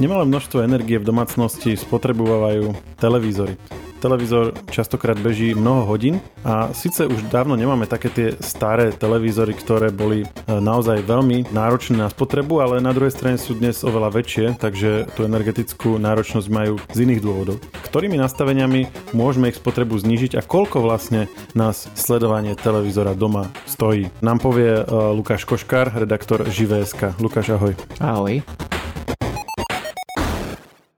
Nemalé množstvo energie v domácnosti spotrebujú televízory. Televízor častokrát beží mnoho hodín a síce už dávno nemáme také tie staré televízory, ktoré boli e, naozaj veľmi náročné na spotrebu, ale na druhej strane sú dnes oveľa väčšie, takže tú energetickú náročnosť majú z iných dôvodov. Ktorými nastaveniami môžeme ich spotrebu znížiť a koľko vlastne nás sledovanie televízora doma stojí? Nám povie e, Lukáš Koškár, redaktor Živé.sk. Lukáš, ahoj. Ahoj.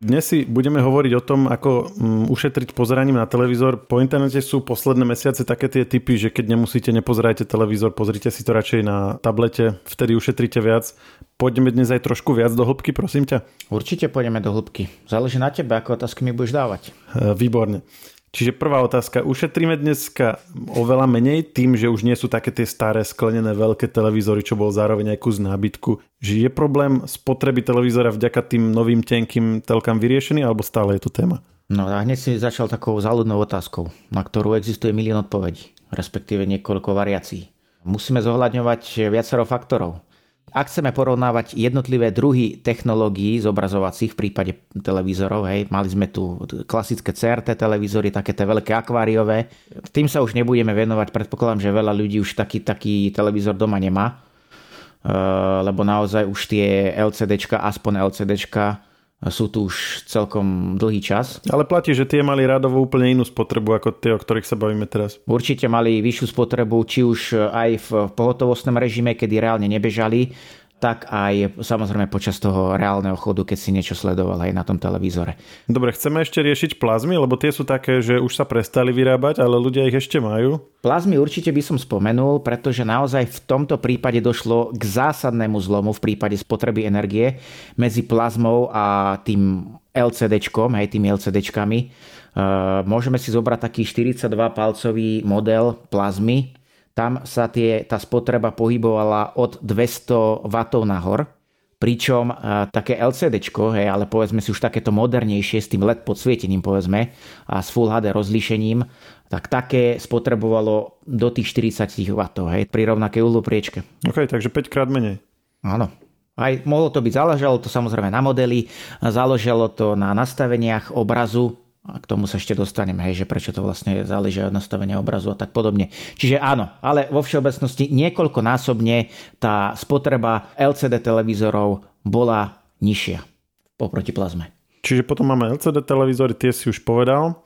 Dnes si budeme hovoriť o tom, ako mm, ušetriť pozeraním na televízor. Po internete sú posledné mesiace také tie typy, že keď nemusíte, nepozerajte televízor, pozrite si to radšej na tablete, vtedy ušetríte viac. Poďme dnes aj trošku viac do hĺbky, prosím ťa. Určite pôjdeme do hĺbky. Záleží na tebe, ako otázky mi budeš dávať. E, výborne. Čiže prvá otázka. Ušetríme dneska oveľa menej tým, že už nie sú také tie staré sklenené veľké televízory, čo bol zároveň aj kus nábytku. Že je problém spotreby televízora vďaka tým novým tenkým telkám vyriešený, alebo stále je to téma? No a hneď si začal takou záľudnou otázkou, na ktorú existuje milión odpovedí, respektíve niekoľko variácií. Musíme zohľadňovať viacero faktorov. Ak chceme porovnávať jednotlivé druhy technológií zobrazovacích v prípade televízorov, hej, mali sme tu klasické CRT televízory, také tie veľké akváriové, tým sa už nebudeme venovať, predpokladám, že veľa ľudí už taký, taký televízor doma nemá, eh, lebo naozaj už tie LCDčka, aspoň LCDčka, sú tu už celkom dlhý čas. Ale platí, že tie mali rádovo úplne inú spotrebu ako tie, o ktorých sa bavíme teraz. Určite mali vyššiu spotrebu, či už aj v pohotovostnom režime, kedy reálne nebežali, tak aj samozrejme počas toho reálneho chodu, keď si niečo sledoval aj na tom televízore. Dobre, chceme ešte riešiť plazmy, lebo tie sú také, že už sa prestali vyrábať, ale ľudia ich ešte majú. Plazmy určite by som spomenul, pretože naozaj v tomto prípade došlo k zásadnému zlomu v prípade spotreby energie medzi plazmou a tým LCDčkom, hej, tými LCDčkami. Uh, môžeme si zobrať taký 42 palcový model plazmy, tam sa tie, tá spotreba pohybovala od 200 W nahor, pričom uh, také LCD, hej, ale povedzme si už takéto modernejšie s tým LED podsvietením povedzme a s Full HD rozlíšením, tak také spotrebovalo do tých 40 W hej, pri rovnakej uhlopriečke. OK, takže 5 krát menej. Áno. Aj mohlo to byť, záležalo to samozrejme na modeli, záležalo to na nastaveniach obrazu, a k tomu sa ešte dostaneme, hej, že prečo to vlastne záleží od nastavenia obrazu a tak podobne. Čiže áno, ale vo všeobecnosti niekoľkonásobne tá spotreba LCD televízorov bola nižšia oproti plazme. Čiže potom máme LCD televízory, tie si už povedal.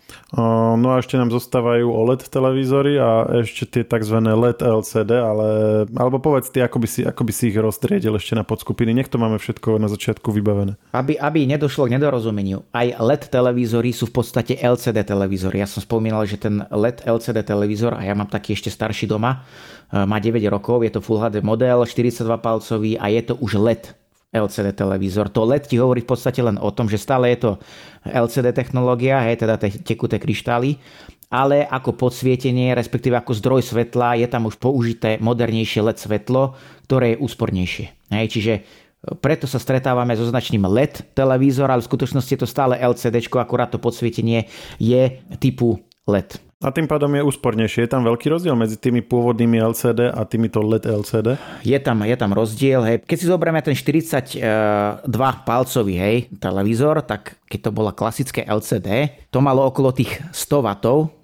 No a ešte nám zostávajú OLED televízory a ešte tie tzv. LED LCD, ale, alebo povedz ty, ako by, si, ako by si ich roztriedil ešte na podskupiny. Nech to máme všetko na začiatku vybavené. Aby, aby nedošlo k nedorozumeniu, aj LED televízory sú v podstate LCD televízory. Ja som spomínal, že ten LED LCD televízor, a ja mám taký ešte starší doma, má 9 rokov, je to Full HD model, 42 palcový a je to už LED LCD televízor. To LED ti hovorí v podstate len o tom, že stále je to LCD technológia, hej, teda te tekuté kryštály, ale ako podsvietenie, respektíve ako zdroj svetla, je tam už použité modernejšie LED svetlo, ktoré je úspornejšie. Hej, čiže e, preto sa stretávame so značným LED televízor, ale v skutočnosti je to stále LCD, akurát to podsvietenie je typu LED. A tým pádom je úspornejšie. Je tam veľký rozdiel medzi tými pôvodnými LCD a týmito LED LCD? Je tam, je tam rozdiel. Hej. Keď si zoberieme ten 42 palcový hej, televízor, tak keď to bola klasické LCD, to malo okolo tých 100 W,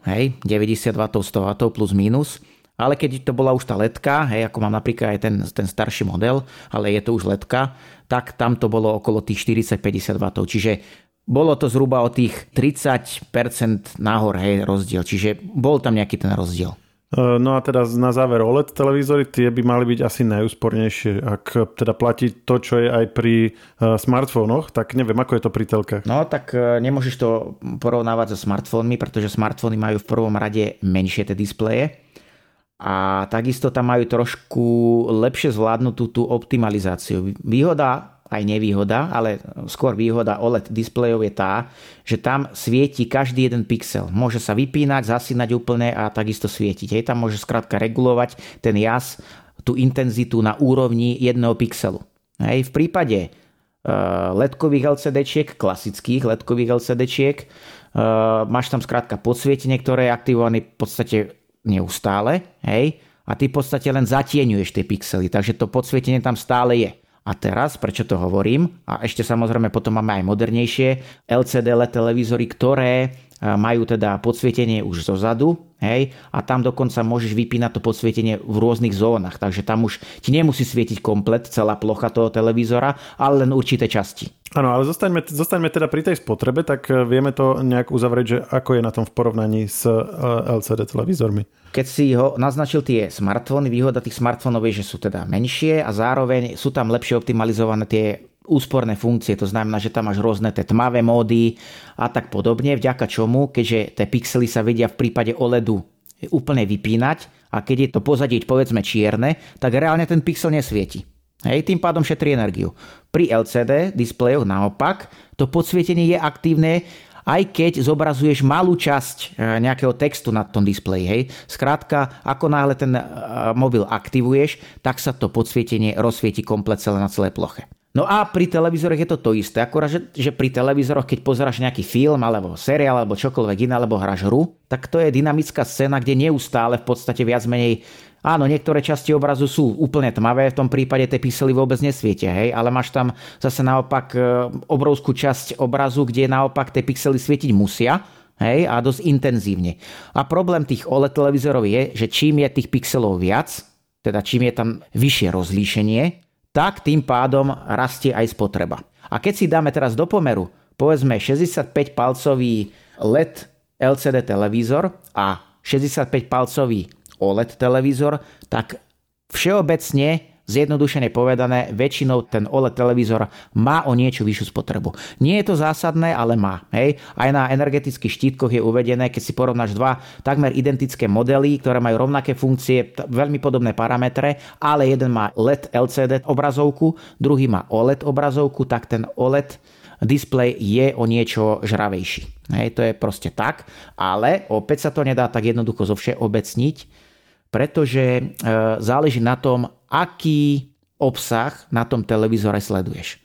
hej, 90 W, 100 W plus minus. Ale keď to bola už tá ledka, hej, ako mám napríklad aj ten, ten starší model, ale je to už ledka, tak tam to bolo okolo tých 40-50 W. Čiže bolo to zhruba o tých 30% nahor hej, rozdiel, čiže bol tam nejaký ten rozdiel. E, no a teda na záver OLED televízory, tie by mali byť asi najúspornejšie. Ak teda platí to, čo je aj pri e, smartfónoch, tak neviem, ako je to pri telkách. No tak e, nemôžeš to porovnávať so smartfónmi, pretože smartfóny majú v prvom rade menšie tie displeje a takisto tam majú trošku lepšie zvládnutú tú optimalizáciu. Výhoda aj nevýhoda, ale skôr výhoda OLED displejov je tá, že tam svieti každý jeden pixel. Môže sa vypínať, zasínať úplne a takisto svietiť. Hej, tam môže skrátka regulovať ten jas, tú intenzitu na úrovni jedného pixelu. Hej, v prípade uh, ledkových LCD-čiek, klasických ledkových LCD-čiek, uh, máš tam skrátka podsvietenie, ktoré je aktivované v podstate neustále, hej, a ty v podstate len zatieňuješ tie pixely, takže to podsvietenie tam stále je A teraz, prečo to hovorím, a ešte samozrejme potom máme aj modernejšie LCD LED televízory, ktoré majú teda podsvietenie už zo zadu, hej, a tam dokonca môžeš vypínať to podsvietenie v rôznych zónach, takže tam už ti nemusí svietiť komplet celá plocha toho televízora, ale len určité časti. Áno, ale zostaňme, zostaňme teda pri tej spotrebe, tak e, vieme to nejak uzavrieť, že ako je na tom v porovnaní s e, LCD televízormi. Keď si ho naznačil tie smartfóny, výhoda tých smartfónov je, že sú teda menšie a zároveň sú tam lepšie optimalizované tie úsporné funkcie, to znamená, že tam máš rôzne tie tmavé módy a tak podobne, vďaka čomu, keďže tie pixely sa vedia v prípade OLEDu úplne vypínať a keď je to pozadie povedzme čierne, tak reálne ten pixel nesvieti. Hej, tým pádom šetrí energiu. Pri LCD displejoch naopak, to podsvietenie je aktívne aj keď zobrazuješ malú časť e, nejakého textu na tom displeji. Hej. Skrátka, ako náhle ten e, mobil aktivuješ, tak sa to podsvietenie rozsvieti komplet celé na celej ploche. No a pri televízoroch je to to isté, akorát, že, že pri televízoroch, keď pozeráš nejaký film alebo seriál alebo čokoľvek iné, alebo hráš hru, tak to je dynamická scéna, kde neustále v podstate viac menej Áno, niektoré časti obrazu sú úplne tmavé, v tom prípade tie písely vôbec nesvietia, hej, ale máš tam zase naopak e, obrovskú časť obrazu, kde naopak tie pixely svietiť musia, hej, a dosť intenzívne. A problém tých OLED televízorov je, že čím je tých pixelov viac, teda čím je tam vyššie rozlíšenie, tak tým pádom rastie aj spotreba. A keď si dáme teraz do pomeru, povedzme 65-palcový LED LCD televízor a 65-palcový OLED televízor, tak všeobecne zjednodušene povedané, väčšinou ten OLED televízor má o niečo vyššiu spotrebu. Nie je to zásadné, ale má. Hej? Aj na energetických štítkoch je uvedené, keď si porovnáš dva takmer identické modely, ktoré majú rovnaké funkcie, veľmi podobné parametre, ale jeden má LED LCD obrazovku, druhý má OLED obrazovku, tak ten OLED display je o niečo žravejší. Hej, to je proste tak, ale opäť sa to nedá tak jednoducho zo všeobecniť, pretože e, záleží na tom, aký obsah na tom televízore sleduješ.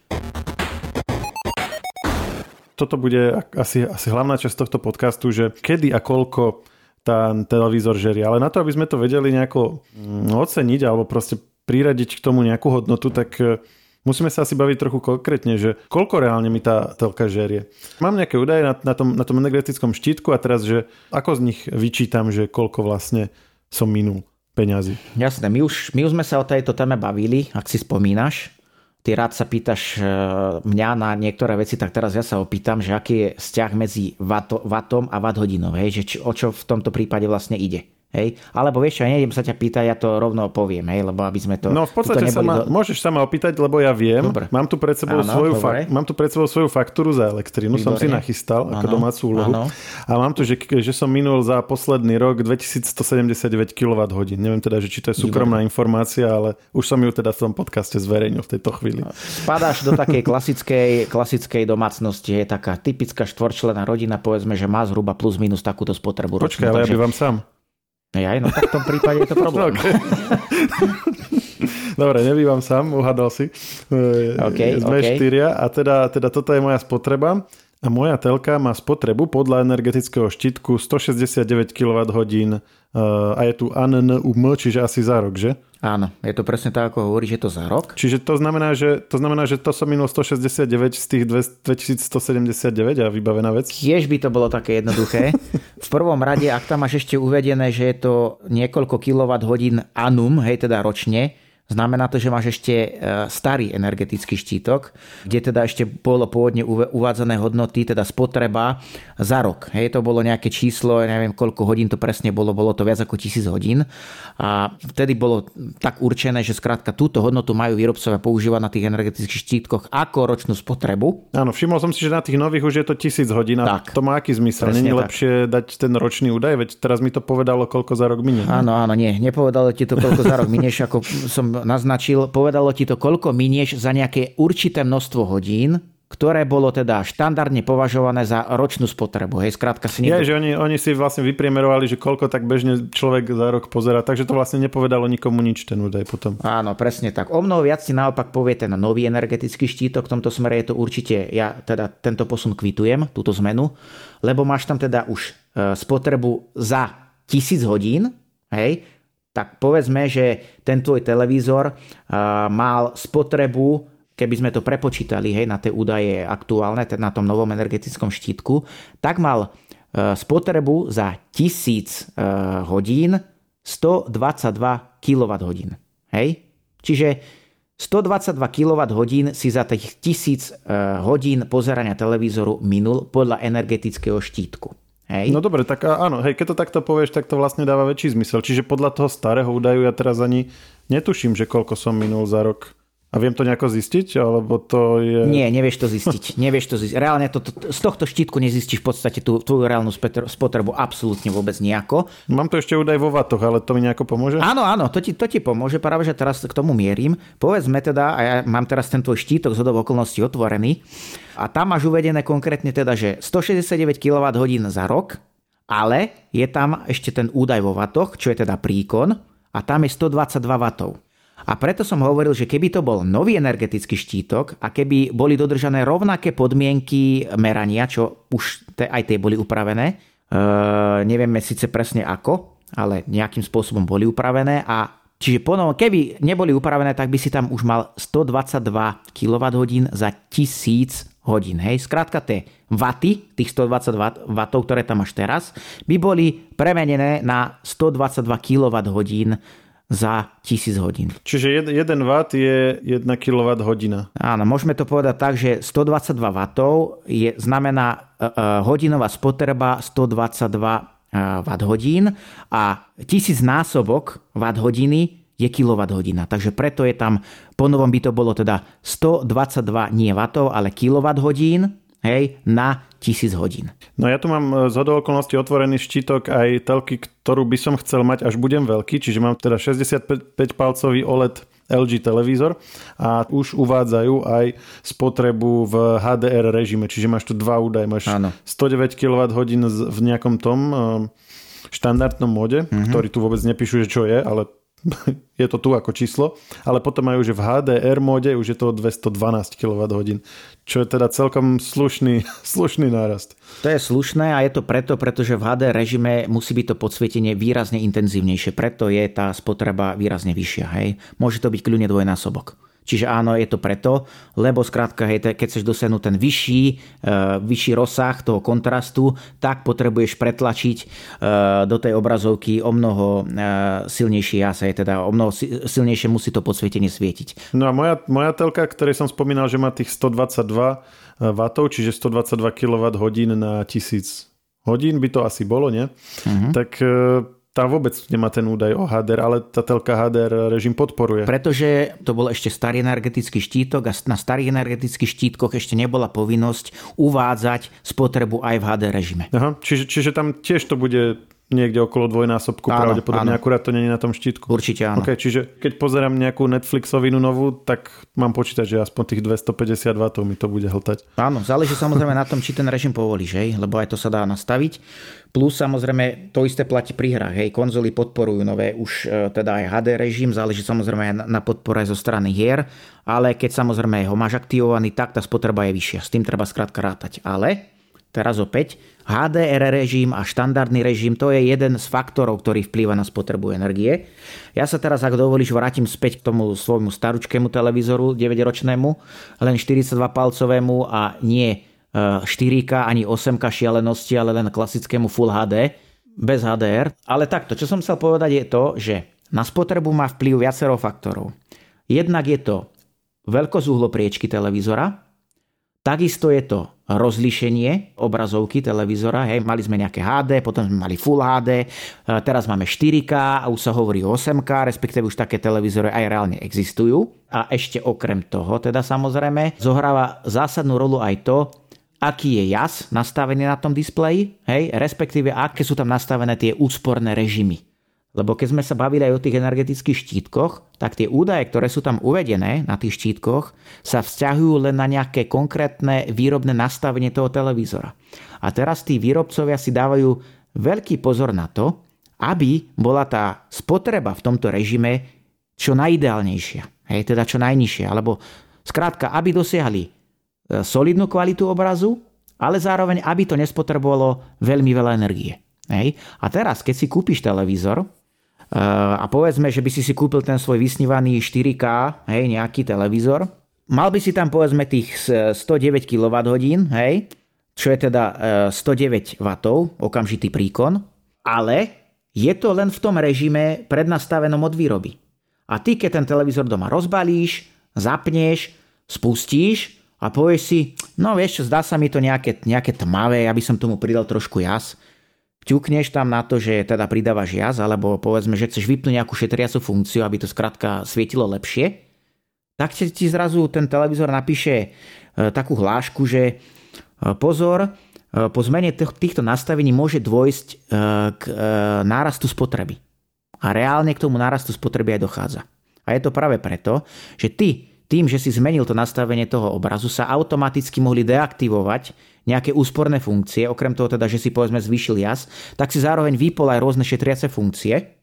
Toto bude asi, asi hlavná časť tohto podcastu, že kedy a koľko ten televízor žerie. Ale na to, aby sme to vedeli nejako mm, oceniť alebo proste priradiť k tomu nejakú hodnotu, tak e, musíme sa asi baviť trochu konkrétne, že koľko reálne mi tá telka žerie. Mám nejaké údaje na, na, tom, na tom energetickom štítku a teraz, že ako z nich vyčítam, že koľko vlastne som minul peňazí. Jasné, my už, my už sme sa o tejto téme bavili, ak si spomínaš. Ty rád sa pýtaš e, mňa na niektoré veci, tak teraz ja sa opýtam, že aký je vzťah medzi vatom a watt hodinou, že či, o čo v tomto prípade vlastne ide. Hej? Alebo vieš čo, ja nejdem sa ťa pýtať, ja to rovno poviem, hej? lebo aby sme to... No v podstate sa ma, do... môžeš sa ma opýtať, lebo ja viem. Dobre. Mám tu pred sebou, Áno, svoju, fak- mám tu pred sebou svoju faktúru za elektrínu, Výboré. som si nachystal Áno. ako domácu úlohu. Áno. A mám tu, že, že som minul za posledný rok 2179 kWh. Neviem teda, že či to je súkromná Výboré. informácia, ale už som ju teda v tom podcaste zverejnil v tejto chvíli. Spadáš do takej klasickej, klasickej domácnosti, je taká typická štvorčlená rodina, povedzme, že má zhruba plus minus takúto spotrebu. Počkaj, ale ja bývam sám. Ja, no tak v tom prípade je to problém. Okay. Dobre, nebývam sám, uhadol si. Okay, Sme okay. štyria a teda, teda toto je moja spotreba. A moja telka má spotrebu podľa energetického štítku 169 kWh a je tu ANNUM, čiže asi za rok, že? Áno, je to presne tak, ako hovorí, že to za rok. Čiže to znamená, že to, znamená, že to som minul 169 z tých 2179 a vybavená vec? Tiež by to bolo také jednoduché. v prvom rade, ak tam máš ešte uvedené, že je to niekoľko kWh anum, hej, teda ročne, Znamená to, že máš ešte e, starý energetický štítok, kde teda ešte bolo pôvodne uvádzané hodnoty, teda spotreba za rok. Hej, to bolo nejaké číslo, ja neviem koľko hodín to presne bolo, bolo to viac ako tisíc hodín. A vtedy bolo tak určené, že skrátka túto hodnotu majú výrobcovia používať na tých energetických štítkoch ako ročnú spotrebu. Áno, všimol som si, že na tých nových už je to tisíc hodín tak, to má aký zmysel? Není lepšie dať ten ročný údaj? Veď teraz mi to povedalo, koľko za rok minie. Áno, áno, nie, nepovedalo ti to, koľko za rok minieš, ako som naznačil, povedalo ti to, koľko minieš za nejaké určité množstvo hodín, ktoré bolo teda štandardne považované za ročnú spotrebu. Hej, skrátka si niekto... Je, že oni, oni si vlastne vypriemerovali, že koľko tak bežne človek za rok pozera, takže to vlastne nepovedalo nikomu nič ten údaj potom. Áno, presne tak. O mnoho viac si naopak povie ten nový energetický štítok, v tomto smere je to určite, ja teda tento posun kvitujem, túto zmenu, lebo máš tam teda už e, spotrebu za tisíc hodín, hej, tak povedzme, že ten tvoj televízor mal spotrebu, keby sme to prepočítali hej, na tie údaje aktuálne, na tom novom energetickom štítku, tak mal spotrebu za 1000 hodín 122 kWh. Hej? Čiže 122 kWh si za tých 1000 hodín pozerania televízoru minul podľa energetického štítku. Hej? No dobre, tak áno, hej, keď to takto povieš, tak to vlastne dáva väčší zmysel. Čiže podľa toho starého údaju ja teraz ani netuším, že koľko som minul za rok. A viem to nejako zistiť, alebo to je... Nie, nevieš to zistiť. nevieš to zistiť. Reálne to, to, z tohto štítku nezistíš v podstate tú tvoju reálnu spotrebu absolútne vôbec nejako. Mám to ešte údaj vo vatoch, ale to mi nejako pomôže? Áno, áno, to ti, to ti pomôže. Práve, že teraz k tomu mierim. Povedzme teda, a ja mám teraz ten tvoj štítok z okolností otvorený, a tam máš uvedené konkrétne teda, že 169 kWh za rok, ale je tam ešte ten údaj vo vatoch, čo je teda príkon, a tam je 122 W. A preto som hovoril, že keby to bol nový energetický štítok a keby boli dodržané rovnaké podmienky merania, čo už te, aj tie boli upravené, e, nevieme síce presne ako, ale nejakým spôsobom boli upravené a Čiže ponovom, keby neboli upravené, tak by si tam už mal 122 kWh za 1000 hodín. Hej, skrátka tie vaty, tých 122 W, ktoré tam máš teraz, by boli premenené na 122 kWh za 1000 hodín. Čiže 1 W je 1 kWh. Áno, môžeme to povedať tak, že 122 W je, znamená uh, hodinová spotreba 122 uh, W hodín a 1000 násobok W hodiny je kWh. Takže preto je tam, ponovom by to bolo teda 122 nie W, ale kWh hej, na 1000 hodín. No ja tu mám e, z okolností otvorený štítok aj telky, ktorú by som chcel mať, až budem veľký, čiže mám teda 65-palcový OLED LG televízor a už uvádzajú aj spotrebu v HDR režime, čiže máš tu dva údaje, máš Áno. 109 kWh v nejakom tom e, štandardnom mode, mm-hmm. ktorý tu vôbec nepíšu, že čo je, ale je to tu ako číslo, ale potom majú, že v HDR móde už je to 212 kWh, čo je teda celkom slušný, slušný nárast. To je slušné a je to preto, pretože v HDR režime musí byť to podsvietenie výrazne intenzívnejšie, preto je tá spotreba výrazne vyššia. Hej? Môže to byť kľudne dvojnásobok. Čiže áno, je to preto, lebo skrátka, hej, keď chceš dosiahnuť ten vyšší, uh, vyšší rozsah toho kontrastu, tak potrebuješ pretlačiť uh, do tej obrazovky o mnoho uh, silnejší jas, teda o mnoho silnejšie musí to podsvietenie svietiť. No a moja, moja telka, ktorej som spomínal, že má tých 122 W, čiže 122 kWh na 1000 hodín by to asi bolo, nie? Uh-huh. Tak tá vôbec nemá ten údaj o HDR, ale tá telka HDR režim podporuje. Pretože to bol ešte starý energetický štítok a na starých energetických štítkoch ešte nebola povinnosť uvádzať spotrebu aj v HDR režime. Aha, čiže, čiže tam tiež to bude niekde okolo dvojnásobku áno, pravdepodobne, áno. akurát to nie je na tom štítku. Určite áno. Okay, čiže keď pozerám nejakú Netflixovinu novú, tak mám počítať, že aspoň tých 250 W mi to bude hltať. Áno, záleží samozrejme na tom, či ten režim povolí, že? lebo aj to sa dá nastaviť. Plus samozrejme to isté platí pri hrách. Hej, konzoly podporujú nové už e, teda aj HD režim, záleží samozrejme na podpore zo strany hier, ale keď samozrejme ho máš aktivovaný, tak tá spotreba je vyššia. S tým treba skrátka rátať. Ale teraz opäť HDR režim a štandardný režim, to je jeden z faktorov, ktorý vplýva na spotrebu energie. Ja sa teraz, ak dovolíš, vrátim späť k tomu svojmu staručkému televízoru 9-ročnému, len 42-palcovému a nie 4K e, ani 8K šialenosti, ale len klasickému Full HD bez HDR. Ale takto, čo som chcel povedať je to, že na spotrebu má vplyv viacero faktorov. Jednak je to veľkosť uhlopriečky televízora, takisto je to rozlíšenie obrazovky televízora. Hej, mali sme nejaké HD, potom sme mali Full HD, e, teraz máme 4K a už sa hovorí o 8K, respektíve už také televízory aj reálne existujú. A ešte okrem toho, teda samozrejme, zohráva zásadnú rolu aj to, aký je jas nastavený na tom displeji, hej, respektíve aké sú tam nastavené tie úsporné režimy. Lebo keď sme sa bavili aj o tých energetických štítkoch, tak tie údaje, ktoré sú tam uvedené na tých štítkoch, sa vzťahujú len na nejaké konkrétne výrobné nastavenie toho televízora. A teraz tí výrobcovia si dávajú veľký pozor na to, aby bola tá spotreba v tomto režime čo najideálnejšia. Hej, teda čo najnižšia. Alebo skrátka, aby dosiahli e, solidnú kvalitu obrazu, ale zároveň, aby to nespotrebovalo veľmi veľa energie. Hej. A teraz, keď si kúpiš televízor, a povedzme, že by si si kúpil ten svoj vysnívaný 4K, hej, nejaký televízor, mal by si tam povedzme tých 109 kWh, hej, čo je teda 109 W, okamžitý príkon, ale je to len v tom režime prednastavenom od výroby. A ty, keď ten televízor doma rozbalíš, zapneš, spustíš a povieš si, no vieš čo, zdá sa mi to nejaké, nejaké tmavé, aby som tomu pridal trošku jas, ťukneš tam na to, že teda pridávaš jaz, alebo povedzme, že chceš vypnúť nejakú šetriacu funkciu, aby to skrátka svietilo lepšie, tak ti zrazu ten televízor napíše e, takú hlášku, že e, pozor, e, po zmene týchto nastavení môže dôjsť k nárastu spotreby. A reálne k tomu nárastu spotreby aj dochádza. A je to práve preto, že ty tým, že si zmenil to nastavenie toho obrazu, sa automaticky mohli deaktivovať nejaké úsporné funkcie, okrem toho teda, že si povedzme zvýšil jas, tak si zároveň vypol aj rôzne šetriace funkcie,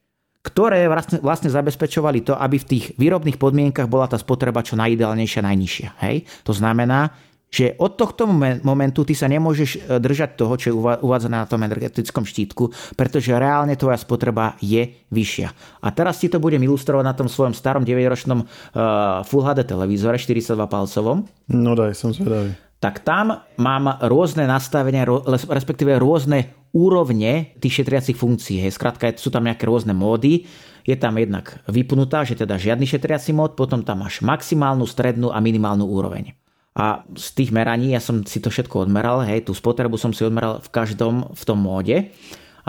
ktoré vlastne, vlastne zabezpečovali to, aby v tých výrobných podmienkach bola tá spotreba čo najideálnejšia, najnižšia. Hej? To znamená, že od tohto momentu ty sa nemôžeš e, držať toho, čo je uvádzané na tom energetickom štítku, pretože reálne tvoja spotreba je vyššia. A teraz ti to budem ilustrovať na tom svojom starom 9-ročnom uh, Full HD televízore 42 palcovom. No daj, som zvedavý. Tak tam mám rôzne nastavenia, respektíve rôzne úrovne tých šetriacich funkcií. Hej. Sú tam nejaké rôzne módy. Je tam jednak vypnutá, že teda žiadny šetriaci mód, potom tam máš maximálnu, strednú a minimálnu úroveň. A z tých meraní, ja som si to všetko odmeral, hej, tú spotrebu som si odmeral v každom v tom móde.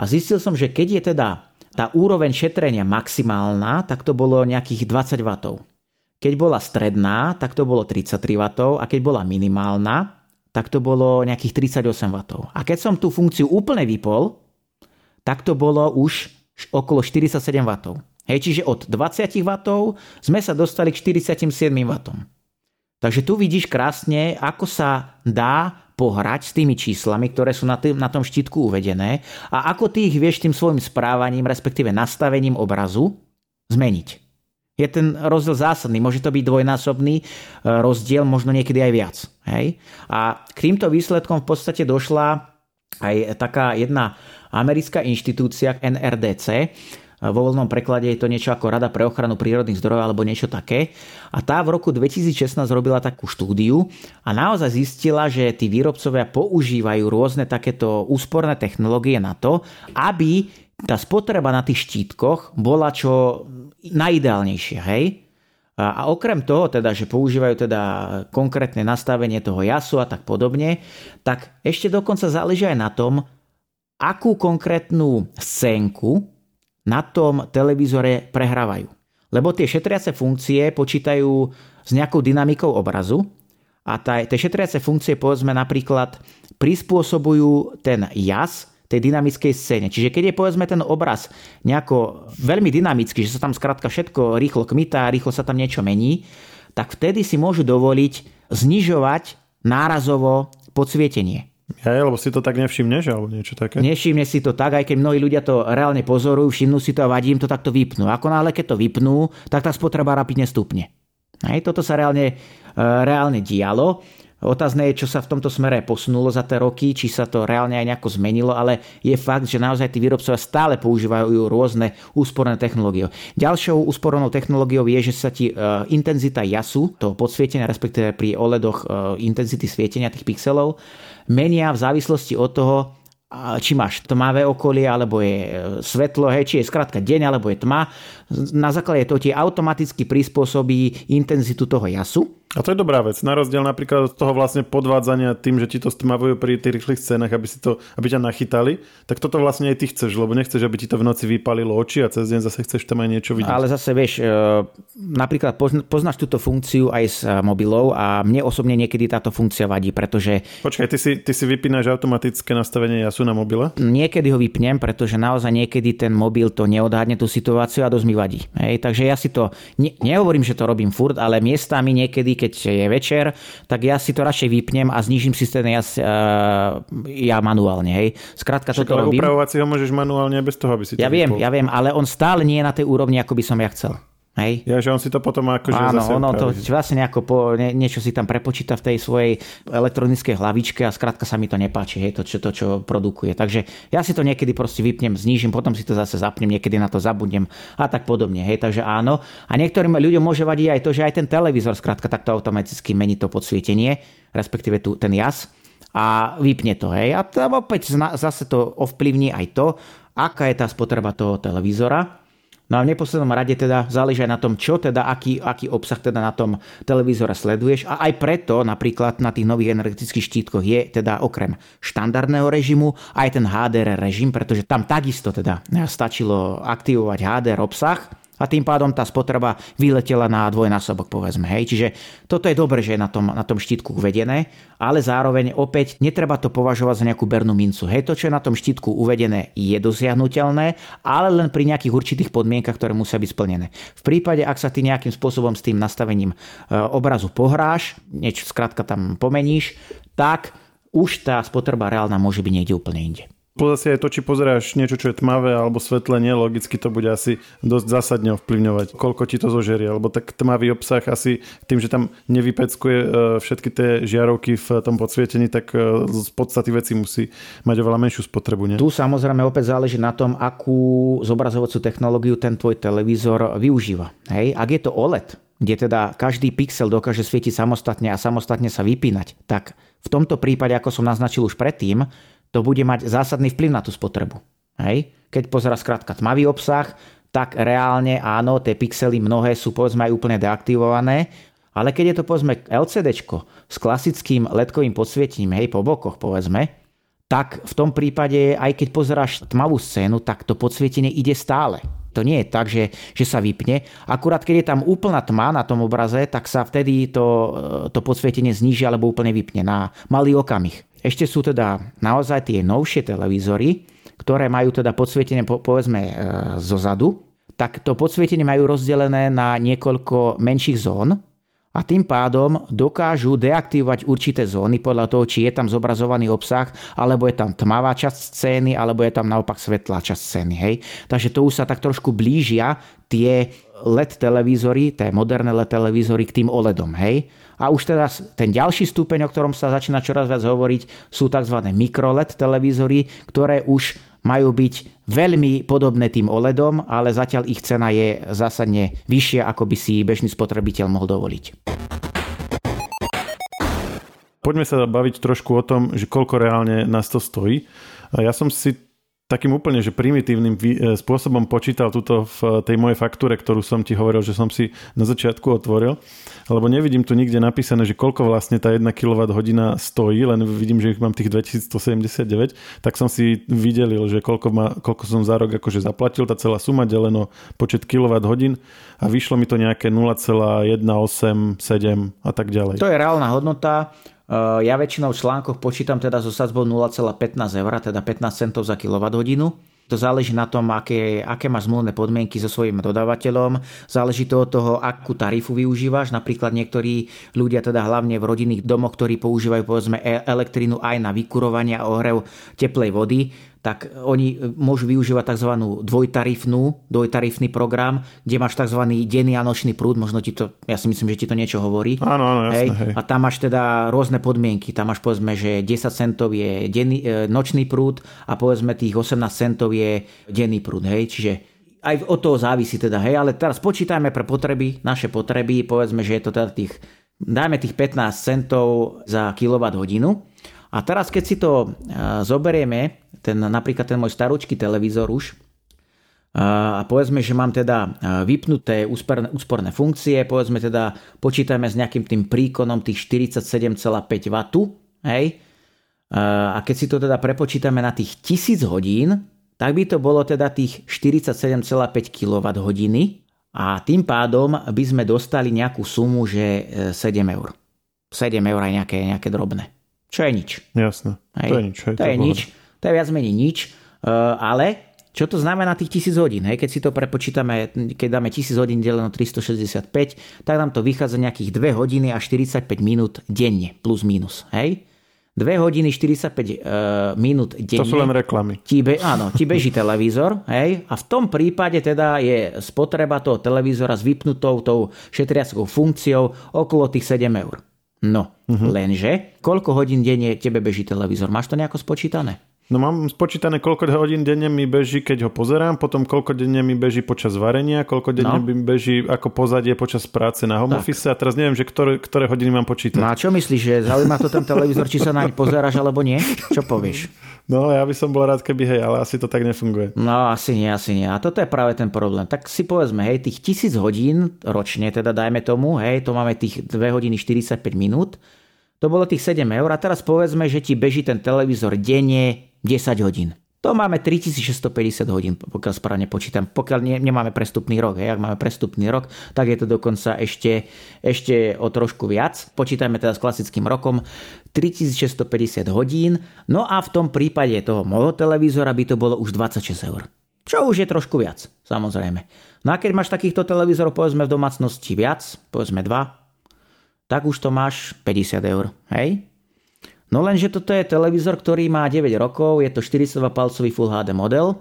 A zistil som, že keď je teda tá úroveň šetrenia maximálna, tak to bolo nejakých 20 W. Keď bola stredná, tak to bolo 33 W a keď bola minimálna, tak to bolo nejakých 38 W. A keď som tú funkciu úplne vypol, tak to bolo už okolo 47 W. Hej, čiže od 20 W sme sa dostali k 47 W. Takže tu vidíš krásne, ako sa dá pohrať s tými číslami, ktoré sú na, tým, na tom štítku uvedené a ako ty ich vieš tým svojim správaním, respektíve nastavením obrazu zmeniť. Je ten rozdiel zásadný, môže to byť dvojnásobný e, rozdiel, možno niekedy aj viac. Hej? A k týmto výsledkom v podstate došla aj taká jedna americká inštitúcia NRDC, vo voľnom preklade je to niečo ako Rada pre ochranu prírodných zdrojov alebo niečo také. A tá v roku 2016 robila takú štúdiu a naozaj zistila, že tí výrobcovia používajú rôzne takéto úsporné technológie na to, aby tá spotreba na tých štítkoch bola čo najideálnejšia, hej? A okrem toho, teda, že používajú teda konkrétne nastavenie toho jasu a tak podobne, tak ešte dokonca záleží aj na tom, akú konkrétnu scénku na tom televízore prehrávajú. Lebo tie šetriace funkcie počítajú s nejakou dynamikou obrazu a tie šetriace funkcie povedzme napríklad prispôsobujú ten jas tej dynamickej scéne. Čiže keď je povedzme ten obraz nejako veľmi dynamický, že sa tam skrátka všetko rýchlo kmitá, rýchlo sa tam niečo mení, tak vtedy si môžu dovoliť znižovať nárazovo podsvietenie. Ja, lebo si to tak nevšimneš, alebo niečo také? Nevšimne si to tak, aj keď mnohí ľudia to reálne pozorujú, všimnú si to a vadí im to takto vypnú. Ako náhle, keď to vypnú, tak tá spotreba rapidne stupne. Hej, toto sa reálne, e, reálne dialo. Otázne je, čo sa v tomto smere posunulo za tie roky, či sa to reálne aj nejako zmenilo, ale je fakt, že naozaj tí výrobcovia stále používajú rôzne úsporné technológie. Ďalšou úspornou technológiou je, že sa ti uh, intenzita jasu, toho podsvietenia, respektíve pri OLEDoch uh, intenzity svietenia tých pixelov, menia v závislosti od toho, či máš tmavé okolie, alebo je e, svetlo, hej, či je skrátka deň, alebo je tma. Na základe toho ti automaticky prispôsobí intenzitu toho jasu a to je dobrá vec. Na rozdiel napríklad od toho vlastne podvádzania tým, že ti to stmavujú pri tých rýchlych scénach, aby, si to, aby ťa nachytali, tak toto vlastne aj ty chceš, lebo nechceš, aby ti to v noci vypalilo oči a cez deň zase chceš tam aj niečo vidieť. Ale zase vieš, e, napríklad poznáš túto funkciu aj s e, mobilou a mne osobne niekedy táto funkcia vadí, pretože... Počkaj, ty si, ty si vypínaš automatické nastavenie jasu na mobile? Niekedy ho vypnem, pretože naozaj niekedy ten mobil to neodhadne tú situáciu a dosť mi vadí. Hej, takže ja si to, ne, nehovorím, že to robím furt, ale miestami niekedy, keď je večer, tak ja si to radšej vypnem a znižím si ten ja, ja manuálne. Hej. Skrátka Však, toto robím. upravovať si ho môžeš manuálne bez toho, aby si Ja to viem, vypol. ja viem, ale on stále nie je na tej úrovni, ako by som ja chcel. Hej. Ja, že on si to potom akože Áno, zase ono to vlastne nejako po, nie, niečo si tam prepočíta v tej svojej elektronickej hlavičke a skrátka sa mi to nepáči, hej, to, čo, to, čo produkuje. Takže ja si to niekedy proste vypnem, znížim, potom si to zase zapnem, niekedy na to zabudnem a tak podobne, hej, takže áno. A niektorým ľuďom môže vadiť aj to, že aj ten televízor skrátka takto automaticky mení to podsvietenie, respektíve tu, ten jas a vypne to, hej. A tam opäť zna- zase to ovplyvní aj to, aká je tá spotreba toho televízora. No a v neposlednom rade teda záleží aj na tom, čo teda, aký, aký obsah teda na tom televízore sleduješ. A aj preto napríklad na tých nových energetických štítkoch je teda okrem štandardného režimu aj ten HDR režim, pretože tam takisto teda stačilo aktivovať HDR obsah a tým pádom tá spotreba vyletela na dvojnásobok, povedzme. Hej. Čiže toto je dobré, že je na tom, na tom štítku uvedené, ale zároveň opäť netreba to považovať za nejakú bernú mincu. Hej, to, čo je na tom štítku uvedené, je dosiahnutelné, ale len pri nejakých určitých podmienkach, ktoré musia byť splnené. V prípade, ak sa ty nejakým spôsobom s tým nastavením e, obrazu pohráš, niečo skrátka tam pomeníš, tak už tá spotreba reálna môže byť niekde úplne inde. Zase aj to, či pozeráš niečo, čo je tmavé alebo svetlenie, logicky to bude asi dosť zásadne ovplyvňovať, koľko ti to zožerie, lebo tak tmavý obsah asi tým, že tam nevypeckuje e, všetky tie žiarovky v tom podsvietení, tak e, z podstaty veci musí mať oveľa menšiu spotrebu. Nie? Tu samozrejme opäť záleží na tom, akú zobrazovacú technológiu ten tvoj televízor využíva. Hej? Ak je to OLED, kde teda každý pixel dokáže svietiť samostatne a samostatne sa vypínať, tak v tomto prípade, ako som naznačil už predtým, to bude mať zásadný vplyv na tú spotrebu. Hej? Keď pozera skrátka tmavý obsah, tak reálne áno, tie pixely mnohé sú povedzme aj úplne deaktivované, ale keď je to povedzme LCD s klasickým ledkovým podsvietením, hej, po bokoch povedzme, tak v tom prípade, aj keď pozeráš tmavú scénu, tak to podsvietenie ide stále. To nie je tak, že, že sa vypne. Akurát keď je tam úplná tma na tom obraze, tak sa vtedy to, to podsvietenie zníži alebo úplne vypne na malý okamih. Ešte sú teda naozaj tie novšie televízory, ktoré majú teda podsvietenie po, povedzme e, zo zadu, tak to podsvietenie majú rozdelené na niekoľko menších zón a tým pádom dokážu deaktivovať určité zóny podľa toho, či je tam zobrazovaný obsah, alebo je tam tmavá časť scény, alebo je tam naopak svetlá časť scény. Hej? Takže to už sa tak trošku blížia tie LED televízory, tie moderné LED televízory k tým OLEDom. Hej? A už teda ten ďalší stupeň, o ktorom sa začína čoraz viac hovoriť, sú tzv. mikroLED televízory, ktoré už majú byť veľmi podobné tým OLEDom, ale zatiaľ ich cena je zásadne vyššia, ako by si bežný spotrebiteľ mohol dovoliť. Poďme sa baviť trošku o tom, že koľko reálne nás to stojí. Ja som si takým úplne že primitívnym spôsobom počítal túto v tej mojej faktúre, ktorú som ti hovoril, že som si na začiatku otvoril, lebo nevidím tu nikde napísané, že koľko vlastne tá 1 kWh stojí, len vidím, že ich mám tých 2179, tak som si videlil, že koľko, ma, koľko som za rok akože zaplatil, tá celá suma deleno počet kWh a vyšlo mi to nejaké 0,187 a tak ďalej. To je reálna hodnota. Ja väčšinou v článkoch počítam teda so sadzbou 0,15 eur, teda 15 centov za kWh. To záleží na tom, aké, aké máš zmluvné podmienky so svojím dodávateľom. Záleží to od toho, akú tarifu využívaš. Napríklad niektorí ľudia, teda hlavne v rodinných domoch, ktorí používajú povedzme elektrínu aj na vykurovanie a ohrev teplej vody, tak oni môžu využívať tzv. dvojtarifnú, dvojtarifný program, kde máš tzv. denný a nočný prúd, možno ti to, ja si myslím, že ti to niečo hovorí. Áno, áno, jasné, hej. hej. A tam máš teda rôzne podmienky. Tam máš povedzme, že 10 centov je denný, e, nočný prúd a povedzme tých 18 centov je denný prúd. Hej. Čiže aj od toho závisí teda, hej, ale teraz počítajme pre potreby, naše potreby, povedzme, že je to teda tých, dajme tých 15 centov za kWh. A teraz, keď si to e, zoberieme, ten, napríklad ten môj starúčky televízor už, a povedzme, že mám teda vypnuté úsporné, úsporné funkcie, povedzme teda počítame s nejakým tým príkonom tých 47,5 W, hej? A keď si to teda prepočítame na tých 1000 hodín, tak by to bolo teda tých 47,5 kWh a tým pádom by sme dostali nejakú sumu, že 7 e, eur. 7 eur aj nejaké, nejaké drobné. Čo je nič. Jasné. Hej? To je nič. Hej, to, to je nič. To je viac menej nič. Uh, ale čo to znamená tých 1000 hodín? Hej? Keď si to prepočítame, keď dáme 1000 hodín deleno 365, tak nám to vychádza nejakých 2 hodiny a 45 minút denne, plus minus. Hej? 2 hodiny 45 e, minút denne. To sú len reklamy. Ti be, áno, ti beží televízor, hej, a v tom prípade teda je spotreba toho televízora s vypnutou tou šetriackou funkciou okolo tých 7 eur. No, uh-huh. lenže, koľko hodín denne tebe beží televízor? Máš to nejako spočítané? No mám spočítané, koľko hodín denne mi beží, keď ho pozerám, potom koľko denne mi beží počas varenia, koľko denne no. mi beží ako pozadie počas práce na home tak. office a teraz neviem, že ktoré, ktoré hodiny mám počítať. No a čo myslíš, že zaujíma to ten televízor, či sa naň pozeráš alebo nie? Čo povieš? No ja by som bol rád, keby hej, ale asi to tak nefunguje. No asi nie, asi nie. A toto je práve ten problém. Tak si povedzme, hej, tých tisíc hodín ročne, teda dajme tomu, hej, to máme tých 2 hodiny 45 minút, to bolo tých 7 eur a teraz povedzme, že ti beží ten televízor denne 10 hodín. To máme 3650 hodín, pokiaľ správne počítam. Pokiaľ ne, nemáme prestupný rok, hej, ak máme prestupný rok, tak je to dokonca ešte, ešte o trošku viac. Počítajme teda s klasickým rokom 3650 hodín, no a v tom prípade toho môjho televízora by to bolo už 26 eur. Čo už je trošku viac, samozrejme. No a keď máš takýchto televízorov, povedzme v domácnosti viac, povedzme dva, tak už to máš 50 eur, hej? No lenže toto je televízor, ktorý má 9 rokov, je to 42 palcový Full HD model,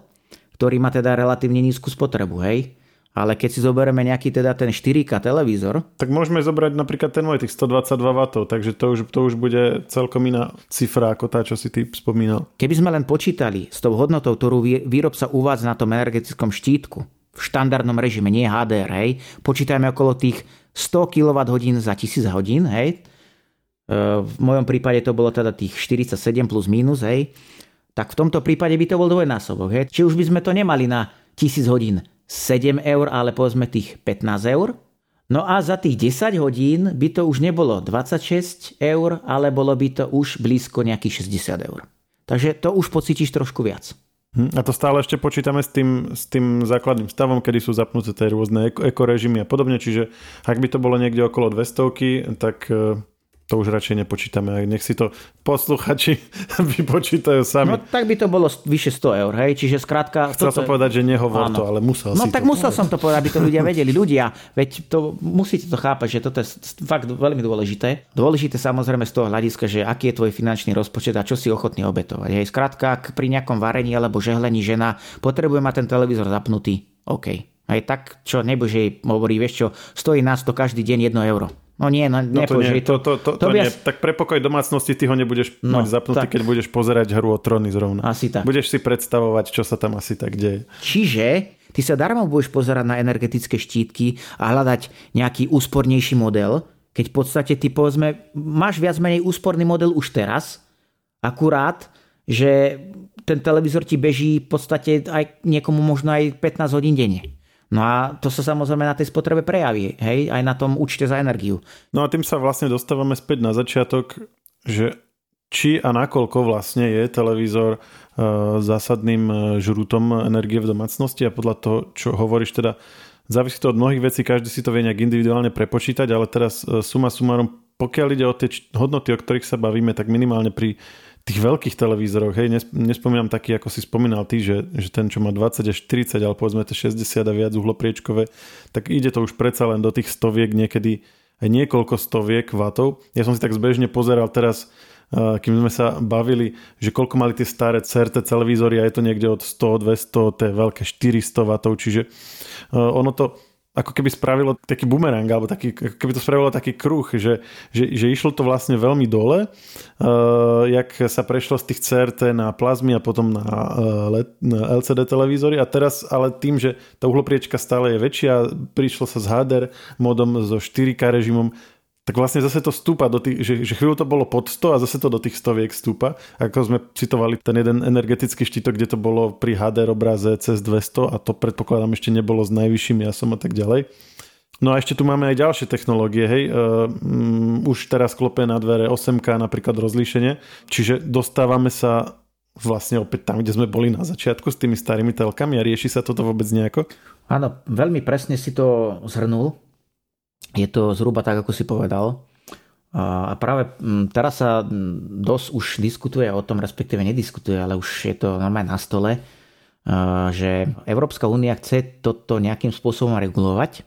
ktorý má teda relatívne nízku spotrebu, hej? Ale keď si zoberieme nejaký teda ten 4K televízor... Tak môžeme zobrať napríklad ten môj, tých 122 W, takže to už, to už bude celkom iná cifra ako tá, čo si ty spomínal. Keby sme len počítali s tou hodnotou, ktorú výrobca uvádza na tom energetickom štítku, v štandardnom režime, nie HDR, hej, počítajme okolo tých 100 kWh za 1000 hodín, hej, v mojom prípade to bolo teda tých 47 plus minus, hej, tak v tomto prípade by to bol dvojnásobok. Hej. Či už by sme to nemali na 1000 hodín 7 eur, ale povedzme tých 15 eur. No a za tých 10 hodín by to už nebolo 26 eur, ale bolo by to už blízko nejakých 60 eur. Takže to už pocítiš trošku viac. Hm, a to stále ešte počítame s tým, s tým základným stavom, kedy sú zapnuté tie rôzne ekorežimy a podobne, čiže ak by to bolo niekde okolo 200, tak e, to už radšej nepočítame. Nech si to posluchači vypočítajú sami. No tak by to bolo vyše 100 eur, hej? Čiže skrátka... Chcel som povedať, že nehovor Áno. to, ale musel no, si tak to. musel som to povedať, aby to ľudia vedeli. Ľudia, veď to musíte to chápať, že toto je fakt veľmi dôležité. Dôležité samozrejme z toho hľadiska, že aký je tvoj finančný rozpočet a čo si ochotný obetovať. Hej, skrátka, ak pri nejakom varení alebo žehlení žena potrebuje mať ten televízor zapnutý, OK. Aj tak, čo nebože hovorí, vieš čo, stojí nás to každý deň 1 euro. No nie, no, no to nie, to, to, to, to, to nie. Tak pre pokoj domácnosti ty ho nebudeš no, mať zapnutý, tak. keď budeš pozerať hru o tróny zrovna. Asi tak. Budeš si predstavovať, čo sa tam asi tak deje. Čiže ty sa darmo budeš pozerať na energetické štítky a hľadať nejaký úspornejší model, keď v podstate ty povedzme, máš viac menej úsporný model už teraz, akurát, že ten televízor ti beží v podstate aj niekomu možno aj 15 hodín denne. No a to sa samozrejme na tej spotrebe prejaví, hej, aj na tom účte za energiu. No a tým sa vlastne dostávame späť na začiatok, že či a nakoľko vlastne je televízor uh, zásadným e, žrútom energie v domácnosti a podľa toho, čo hovoríš, teda závisí to od mnohých vecí, každý si to vie nejak individuálne prepočítať, ale teraz uh, suma sumarum, pokiaľ ide o tie hodnoty, o ktorých sa bavíme, tak minimálne pri tých veľkých televízoroch, hej, nespomínam taký, ako si spomínal ty, že, že ten, čo má 20 až 40, ale povedzme to 60 a viac uhlopriečkové, tak ide to už predsa len do tých stoviek, niekedy aj niekoľko stoviek vatov. Ja som si tak zbežne pozeral teraz, kým sme sa bavili, že koľko mali tie staré CRT televízory a je to niekde od 100, 200, tie veľké 400 vatov, čiže ono to ako keby spravilo taký bumerang, alebo taký, ako keby to spravilo taký kruh, že, že, že išlo to vlastne veľmi dole, uh, jak sa prešlo z tých CRT na plazmy a potom na, uh, LED, na LCD televízory. A teraz ale tým, že tá uhlopriečka stále je väčšia, prišlo sa s HDR modom so 4K režimom, tak vlastne zase to stúpa, do tých, že, že chvíľu to bolo pod 100 a zase to do tých stoviek stúpa. Ako sme citovali ten jeden energetický štítok, kde to bolo pri HDR obraze cez 200 a to predpokladám ešte nebolo s najvyšším jasom a tak ďalej. No a ešte tu máme aj ďalšie technológie, hej. Uh, um, už teraz klope na dvere 8K napríklad rozlíšenie, čiže dostávame sa vlastne opäť tam, kde sme boli na začiatku s tými starými telkami a rieši sa toto vôbec nejako? Áno, veľmi presne si to zhrnul je to zhruba tak, ako si povedal. A práve teraz sa dosť už diskutuje o tom, respektíve nediskutuje, ale už je to normálne na stole, že Európska únia chce toto nejakým spôsobom regulovať.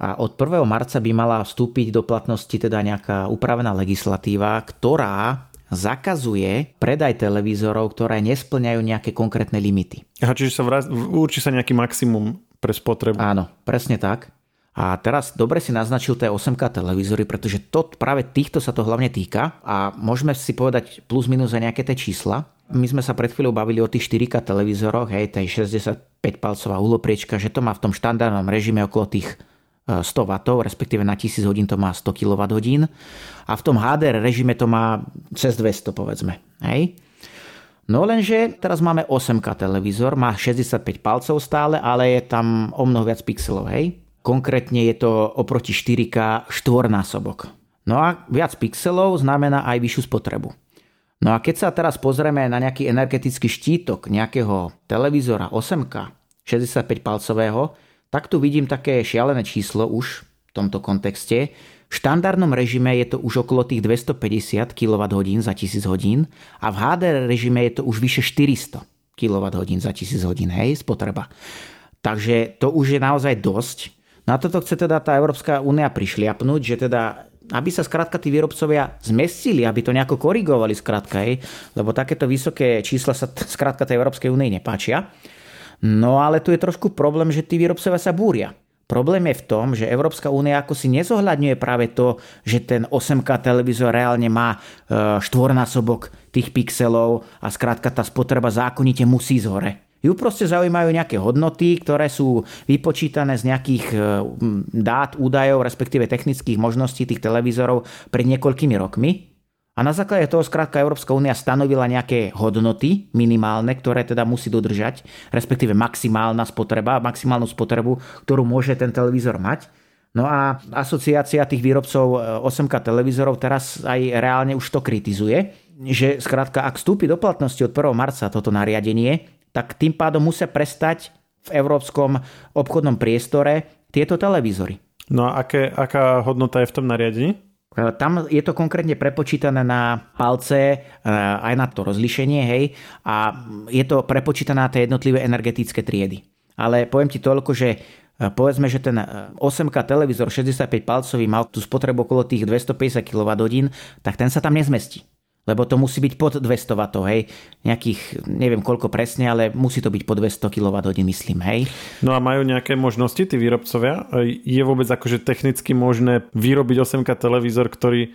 A od 1. marca by mala vstúpiť do platnosti teda nejaká upravená legislatíva, ktorá zakazuje predaj televízorov, ktoré nesplňajú nejaké konkrétne limity. Aha, čiže sa vraz, určí sa nejaký maximum pre spotrebu. Áno, presne tak. A teraz dobre si naznačil tie 8K televízory, pretože to, práve týchto sa to hlavne týka a môžeme si povedať plus minus aj nejaké tie čísla. My sme sa pred chvíľou bavili o tých 4K televízoroch, hej, tej 65 palcová uhlopriečka, že to má v tom štandardnom režime okolo tých 100 e, W, respektíve na 1000 hodín to má 100 kWh a v tom HDR režime to má cez 200 povedzme. Hej? No lenže teraz máme 8K televízor, má 65 palcov stále, ale je tam o mnoho viac pixelov, hej? Konkrétne je to oproti 4K štvornásobok. No a viac pixelov znamená aj vyššiu spotrebu. No a keď sa teraz pozrieme na nejaký energetický štítok nejakého televízora 8K 65 palcového, tak tu vidím také šialené číslo už v tomto kontexte, v štandardnom režime je to už okolo tých 250 kWh za 1000 hodín a v HDR režime je to už vyše 400 kWh za 1000 hodín, hej, spotreba. Takže to už je naozaj dosť. Na toto chce teda tá Európska únia prišliapnúť, že teda aby sa skrátka tí výrobcovia zmestili, aby to nejako korigovali skrátka, hej, lebo takéto vysoké čísla sa skrátka tej Európskej únii nepáčia. No ale tu je trošku problém, že tí výrobcovia sa búria. Problém je v tom, že Európska únia ako si nezohľadňuje práve to, že ten 8K televízor reálne má e, štvornásobok tých pixelov a skrátka tá spotreba zákonite musí z hore. Ju proste zaujímajú nejaké hodnoty, ktoré sú vypočítané z nejakých e, dát, údajov, respektíve technických možností tých televízorov pred niekoľkými rokmi a na základe toho skrátka Európska únia stanovila nejaké hodnoty minimálne, ktoré teda musí dodržať, respektíve maximálna spotreba, maximálnu spotrebu, ktorú môže ten televízor mať. No a asociácia tých výrobcov 8K e, televízorov teraz aj reálne už to kritizuje, že skrátka ak vstúpi do platnosti od 1. marca toto nariadenie, tak tým pádom musia prestať v európskom obchodnom priestore tieto televízory. No a aké, aká hodnota je v tom nariadení? E, tam je to konkrétne prepočítané na palce, e, aj na to rozlišenie, hej, a je to prepočítané na tie jednotlivé energetické triedy. Ale poviem ti toľko, že e, povedzme, že ten 8K televízor 65 palcový mal tú spotrebu okolo tých 250 kWh, tak ten sa tam nezmestí lebo to musí byť pod 200 W, hej. Nejakých, neviem koľko presne, ale musí to byť pod 200 kWh, myslím, hej. No a majú nejaké možnosti tí výrobcovia? Je vôbec akože technicky možné vyrobiť 8K televízor, ktorý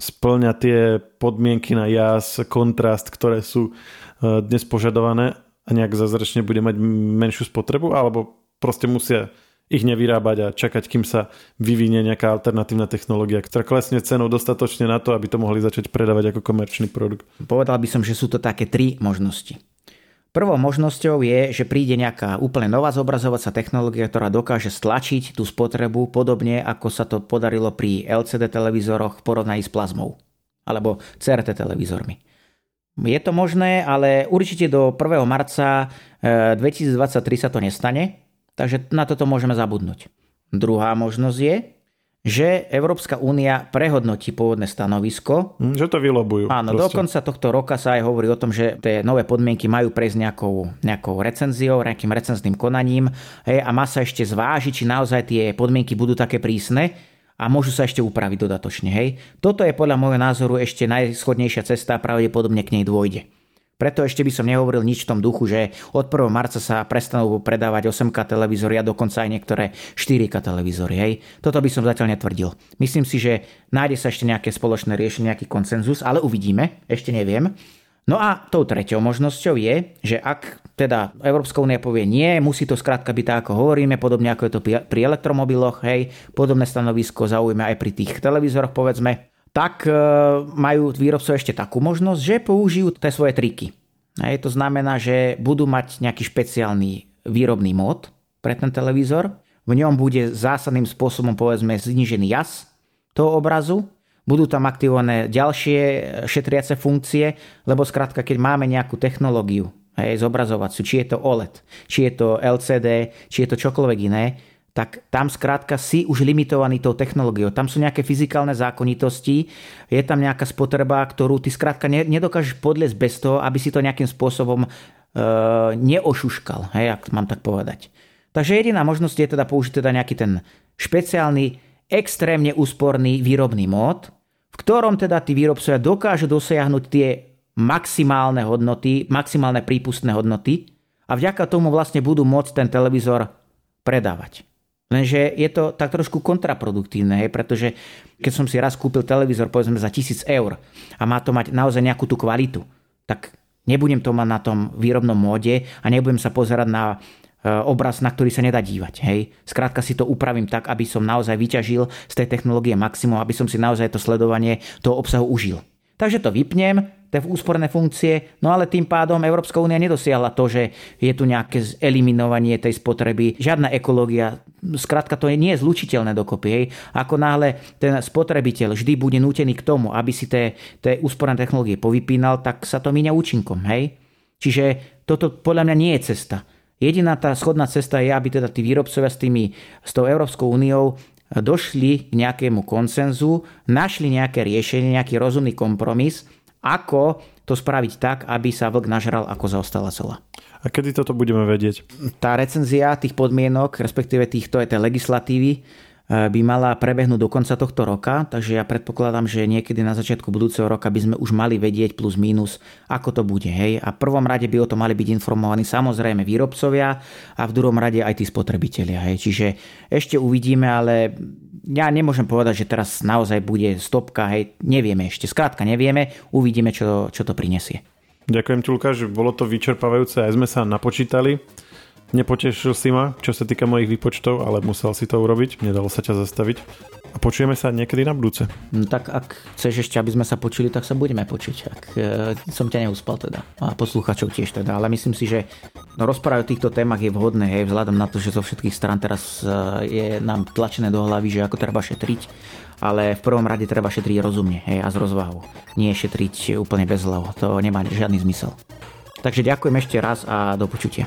splňa tie podmienky na jas, kontrast, ktoré sú e, dnes požadované a nejak zázračne bude mať menšiu spotrebu? Alebo proste musia ich nevyrábať a čakať, kým sa vyvinie nejaká alternatívna technológia, ktorá klesne cenou dostatočne na to, aby to mohli začať predávať ako komerčný produkt. Povedal by som, že sú to také tri možnosti. Prvou možnosťou je, že príde nejaká úplne nová zobrazovacia technológia, ktorá dokáže stlačiť tú spotrebu podobne, ako sa to podarilo pri LCD televízoroch v porovnaní s plazmou alebo CRT televízormi. Je to možné, ale určite do 1. marca 2023 eh, sa to nestane, Takže na toto môžeme zabudnúť. Druhá možnosť je, že Európska únia prehodnotí pôvodné stanovisko. Hm, že to vylobujú. Áno, proste. do konca tohto roka sa aj hovorí o tom, že tie nové podmienky majú prejsť nejakou, nejakou recenziou, nejakým recenzným konaním hej, a má sa ešte zvážiť, či naozaj tie podmienky budú také prísne a môžu sa ešte upraviť dodatočne. Hej. Toto je podľa môjho názoru ešte najschodnejšia cesta a pravdepodobne k nej dôjde. Preto ešte by som nehovoril nič v tom duchu, že od 1. marca sa prestanú predávať 8K televízory a dokonca aj niektoré 4K televízory. Hej. Toto by som zatiaľ netvrdil. Myslím si, že nájde sa ešte nejaké spoločné riešenie, nejaký konsenzus, ale uvidíme, ešte neviem. No a tou treťou možnosťou je, že ak teda Európska únia povie nie, musí to skrátka byť tak, ako hovoríme, podobne ako je to pri elektromobiloch, hej, podobné stanovisko zaujíme aj pri tých televízoroch, povedzme, tak e, majú výrobcov ešte takú možnosť, že použijú tie svoje triky. A to znamená, že budú mať nejaký špeciálny výrobný mód pre ten televízor. V ňom bude zásadným spôsobom povedzme znižený jas toho obrazu. Budú tam aktivované ďalšie šetriace funkcie, lebo skrátka, keď máme nejakú technológiu, hej, zobrazovaciu, či je to OLED, či je to LCD, či je to čokoľvek iné, tak tam skrátka si už limitovaný tou technológiou. Tam sú nejaké fyzikálne zákonitosti, je tam nejaká spotreba, ktorú ty skrátka nedokážeš podliesť bez toho, aby si to nejakým spôsobom e, neošuškal, hej, ak mám tak povedať. Takže jediná možnosť je teda použiť teda nejaký ten špeciálny, extrémne úsporný výrobný mód, v ktorom teda tí výrobcovia dokážu dosiahnuť tie maximálne hodnoty, maximálne prípustné hodnoty a vďaka tomu vlastne budú môcť ten televízor predávať. Lenže je to tak trošku kontraproduktívne, hej, pretože keď som si raz kúpil televízor povedzme za 1000 eur a má to mať naozaj nejakú tú kvalitu, tak nebudem to mať na tom výrobnom móde a nebudem sa pozerať na e, obraz, na ktorý sa nedá dívať. Hej. Skrátka si to upravím tak, aby som naozaj vyťažil z tej technológie maximum, aby som si naozaj to sledovanie toho obsahu užil. Takže to vypnem, tie úsporné funkcie, no ale tým pádom Európska únia nedosiahla to, že je tu nejaké eliminovanie tej spotreby, žiadna ekológia, skrátka to nie je zlučiteľné dokopy. Hej. Ako náhle ten spotrebiteľ vždy bude nútený k tomu, aby si tie, tie úsporné technológie povypínal, tak sa to míňa účinkom. Hej. Čiže toto podľa mňa nie je cesta. Jediná tá schodná cesta je, aby teda tí výrobcovia s, tými, s tou Európskou úniou došli k nejakému konsenzu, našli nejaké riešenie, nejaký rozumný kompromis, ako to spraviť tak, aby sa vlk nažral ako zaostala sela. A kedy toto budeme vedieť? Tá recenzia tých podmienok, respektíve týchto tej legislatívy, by mala prebehnúť do konca tohto roka, takže ja predpokladám, že niekedy na začiatku budúceho roka by sme už mali vedieť plus minus, ako to bude. Hej? A v prvom rade by o to mali byť informovaní samozrejme výrobcovia a v druhom rade aj tí spotrebitelia. Hej? Čiže ešte uvidíme, ale ja nemôžem povedať, že teraz naozaj bude stopka, hej, nevieme ešte. Skrátka nevieme, uvidíme, čo, čo to prinesie. Ďakujem ti, Lukáš, bolo to vyčerpávajúce, aj sme sa napočítali. Nepotešil si ma, čo sa týka mojich výpočtov, ale musel si to urobiť, nedalo sa ťa zastaviť. A počujeme sa niekedy na budúce. No, tak ak chceš ešte, aby sme sa počuli, tak sa budeme počuť. Ak e, som ťa neúspal teda. A posluchačov tiež teda. Ale myslím si, že no, rozprávať o týchto témach je vhodné, hej, vzhľadom na to, že zo všetkých stran teraz e, je nám tlačené do hlavy, že ako treba šetriť. Ale v prvom rade treba šetriť rozumne hej, a s rozvahou. Nie šetriť úplne bez hlav. To nemá žiadny zmysel. Takže ďakujem ešte raz a do počutia.